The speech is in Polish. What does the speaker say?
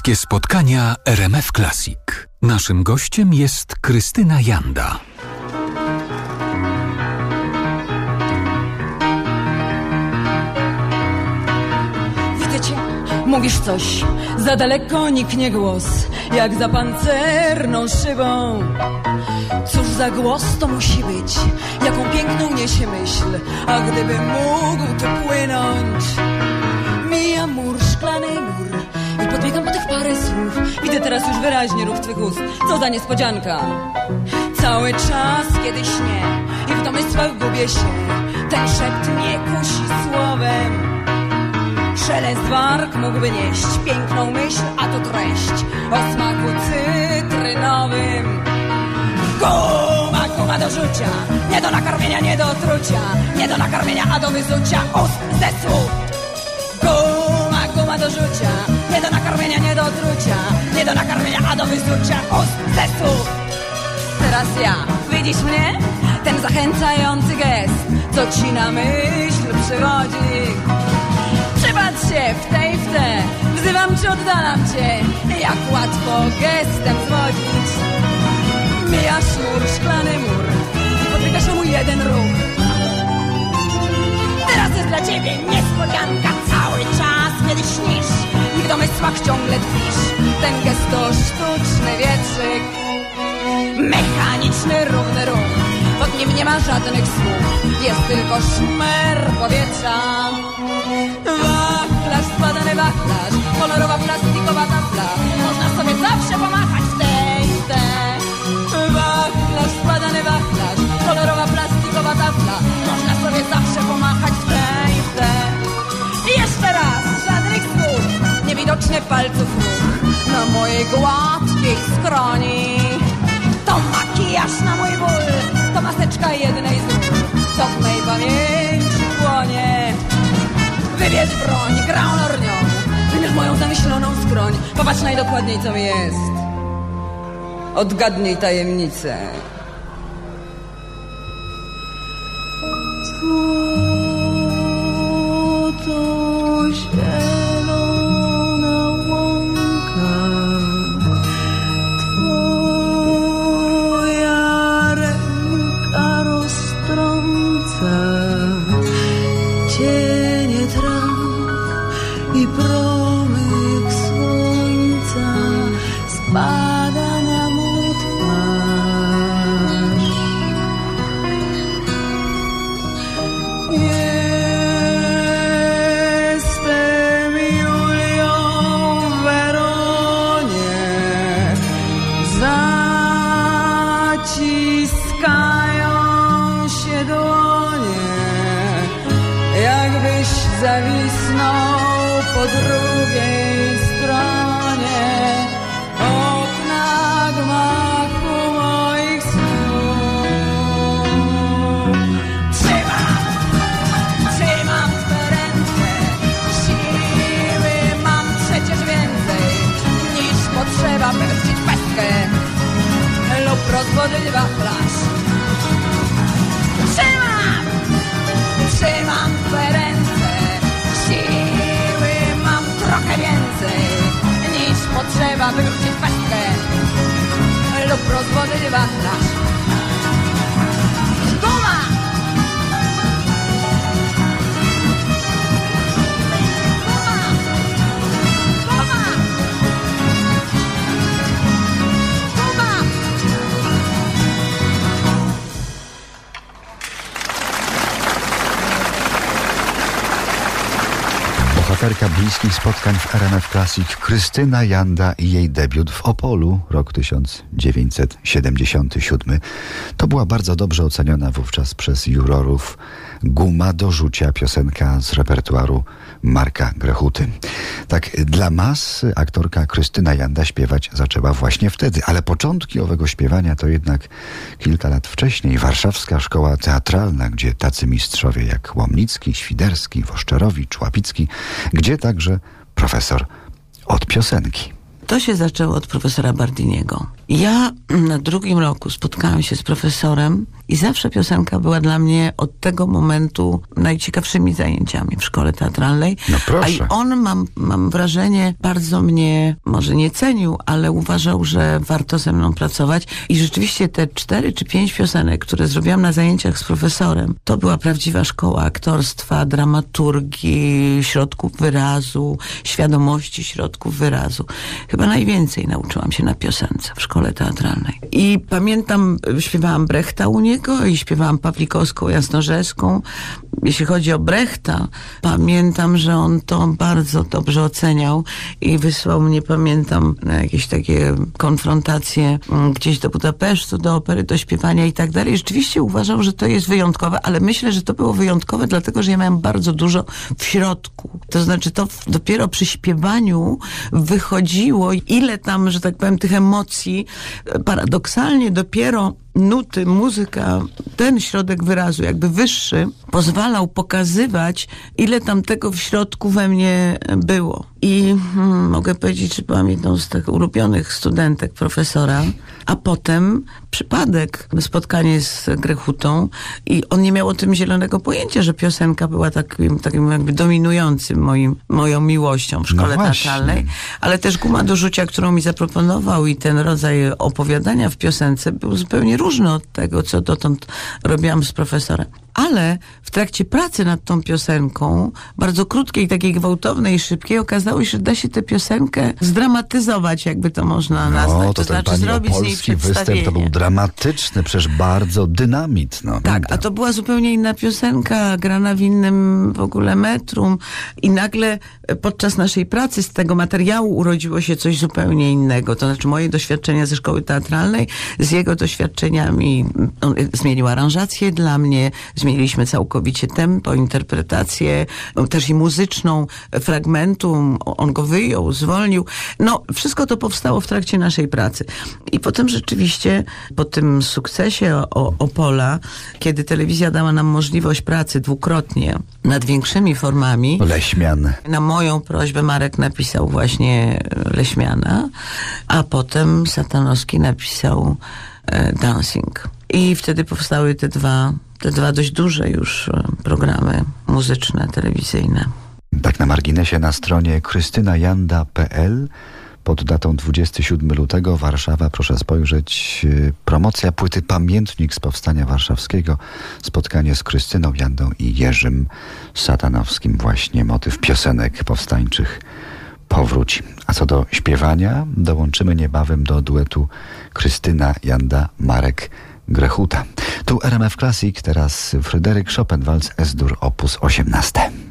Bliskie spotkania RMF Classic. Naszym gościem jest Krystyna Janda. Widzę cię, mówisz coś, za daleko niknie głos, jak za pancerną szybą. Cóż za głos to musi być, jaką piękną niesie myśl, a gdyby mógł tu płynąć. Mija mur, parę słów. Widzę teraz już wyraźnie ruch twych ust, co za niespodzianka. Cały czas, kiedy śnię i w domysłach gubię się, ten szept nie kusi słowem. Szelest warg mógłby nieść piękną myśl, a to treść o smaku cytrynowym. Guma, guma do rzucia, nie do nakarmienia, nie do trucia, nie do nakarmienia, a do wyzucia ust ze słów. Do rzucia, nie do nakarmienia, nie do trucia, nie do nakarmienia, a do wyzucia ust ze słów. Teraz ja, widzisz mnie? Ten zachęcający gest, co ci na myśl przywodzi. Przypatrz się w tej w te, wzywam cię, oddalam cię, jak łatwo gestem zwodzić. Mijasz mur, szklany mur, podbiegasz mój jeden ruch. Domysłach ciągle tkwisz. Ten gest to sztuczny wietrzyk, mechaniczny, równy ruch. Pod nim nie ma żadnych słów, jest tylko szmer powietrza. Wachlarz, składany wachlarz, kolorowa plastikowa palców ruch na mojej gładkiej skroni. To makijaż na mój ból, to maseczka jednej z ról, co w mej pamięci płonie. Wybierz broń, grał lornią, wybierz moją zamyśloną skroń, popatrz najdokładniej co mi jest. Odgadnij tajemnicę. Złoto zielona los bodegas Bohaterka bliskich spotkań w RMF Classic Krystyna Janda i jej debiut w Opolu, rok 1977. To była bardzo dobrze oceniona wówczas przez jurorów Guma do rzucia piosenka z repertuaru Marka Grechuty. Tak, dla mas aktorka Krystyna Janda śpiewać zaczęła właśnie wtedy, ale początki owego śpiewania to jednak kilka lat wcześniej warszawska szkoła teatralna, gdzie tacy mistrzowie jak Łomnicki, Świderski, Woszczerowicz, Łapicki, gdzie także profesor od piosenki. To się zaczęło od profesora Bardiniego. Ja na drugim roku spotkałam się z profesorem i zawsze piosenka była dla mnie od tego momentu najciekawszymi zajęciami w szkole teatralnej. No proszę. A i on, mam, mam wrażenie, bardzo mnie może nie cenił, ale uważał, że warto ze mną pracować. I rzeczywiście te cztery czy pięć piosenek, które zrobiłam na zajęciach z profesorem, to była prawdziwa szkoła aktorstwa, dramaturgii, środków wyrazu, świadomości środków wyrazu. Chyba najwięcej nauczyłam się na piosence w szkole teatralnej. I pamiętam, śpiewałam Brechta u niego i śpiewałam Pawlikowską, Jasnorzewską. Jeśli chodzi o Brechta, pamiętam, że on to bardzo dobrze oceniał i wysłał mnie, pamiętam, na jakieś takie konfrontacje mm, gdzieś do Budapesztu, do opery, do śpiewania i tak dalej. Rzeczywiście uważał, że to jest wyjątkowe, ale myślę, że to było wyjątkowe, dlatego, że ja miałam bardzo dużo w środku. To znaczy, to dopiero przy śpiewaniu wychodziło, ile tam, że tak powiem, tych emocji. Paradoksalnie dopiero nuty, muzyka, ten środek wyrazu, jakby wyższy, pozwalał pokazywać, ile tam tego w środku we mnie było. I hmm, mogę powiedzieć, że byłam jedną z tych ulubionych studentek profesora, a potem przypadek, spotkanie z Grechutą i on nie miał o tym zielonego pojęcia, że piosenka była takim, takim jakby dominującym moim, moją miłością w szkole właśnie. teatralnej, ale też guma do rzucia, którą mi zaproponował i ten rodzaj opowiadania w piosence był zupełnie różny od tego, co dotąd robiłam z profesorem. Ale w trakcie pracy nad tą piosenką, bardzo krótkiej, takiej gwałtownej, szybkiej, okazało się, że da się tę piosenkę zdramatyzować, jakby to można nazwać. No, to, ten znaczy zrobić z niej występ to był dramatyczny, przecież bardzo dynamit. No, Tak, a to była zupełnie inna piosenka, grana w innym w ogóle metrum i nagle e, podczas naszej pracy z tego materiału urodziło się coś zupełnie innego. To znaczy moje doświadczenia ze szkoły teatralnej z jego doświadczeniami. On e, zmienił aranżację dla mnie, zmieniliśmy całkowicie tempo, interpretację, e, też i muzyczną e, fragmentu. On go wyjął, zwolnił. No, wszystko to powstało w trakcie naszej pracy. I potem rzeczywiście po tym sukcesie o, Opola, kiedy telewizja dała nam możliwość pracy dwukrotnie nad większymi formami, Leśmian. na moją prośbę Marek napisał właśnie Leśmiana, a potem Satanowski napisał e, Dancing. I wtedy powstały te dwa, te dwa dość duże już e, programy muzyczne, telewizyjne. Tak na marginesie na stronie krystynajanda.pl pod datą 27 lutego Warszawa, proszę spojrzeć, y, promocja płyty Pamiętnik z Powstania Warszawskiego, spotkanie z Krystyną Jandą i Jerzym Satanowskim, właśnie motyw piosenek powstańczych powróci. A co do śpiewania, dołączymy niebawem do duetu Krystyna Janda, Marek Grechuta. Tu RMF Classic, teraz Fryderyk Chopin, walc S-dur op. 18.